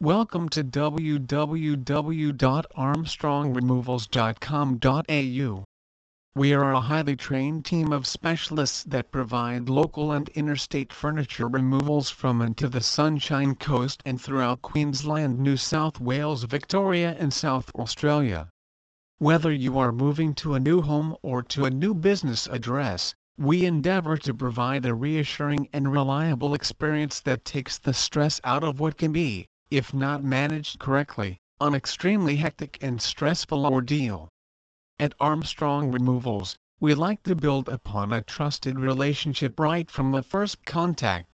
Welcome to www.armstrongremovals.com.au. We are a highly trained team of specialists that provide local and interstate furniture removals from and to the Sunshine Coast and throughout Queensland, New South Wales, Victoria and South Australia. Whether you are moving to a new home or to a new business address, we endeavor to provide a reassuring and reliable experience that takes the stress out of what can be, if not managed correctly, an extremely hectic and stressful ordeal. At Armstrong Removals, we like to build upon a trusted relationship right from the first contact.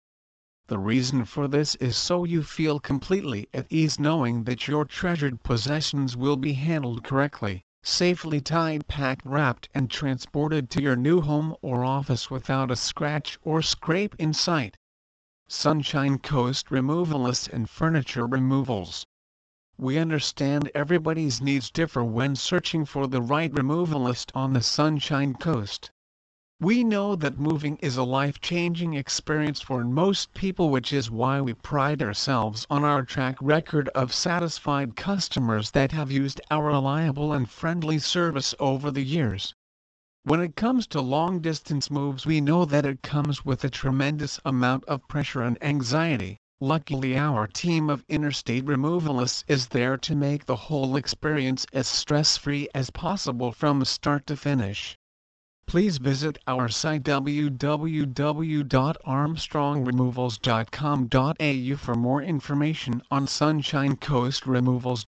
The reason for this is so you feel completely at ease knowing that your treasured possessions will be handled correctly, safely tied, packed, wrapped and transported to your new home or office without a scratch or scrape in sight. Sunshine Coast Removalists and Furniture Removals. We understand everybody's needs differ when searching for the right removalist on the Sunshine Coast. We know that moving is a life-changing experience for most people which is why we pride ourselves on our track record of satisfied customers that have used our reliable and friendly service over the years. When it comes to long distance moves we know that it comes with a tremendous amount of pressure and anxiety. Luckily our team of interstate removalists is there to make the whole experience as stress-free as possible from start to finish. Please visit our site www.armstrongremovals.com.au for more information on Sunshine Coast Removals.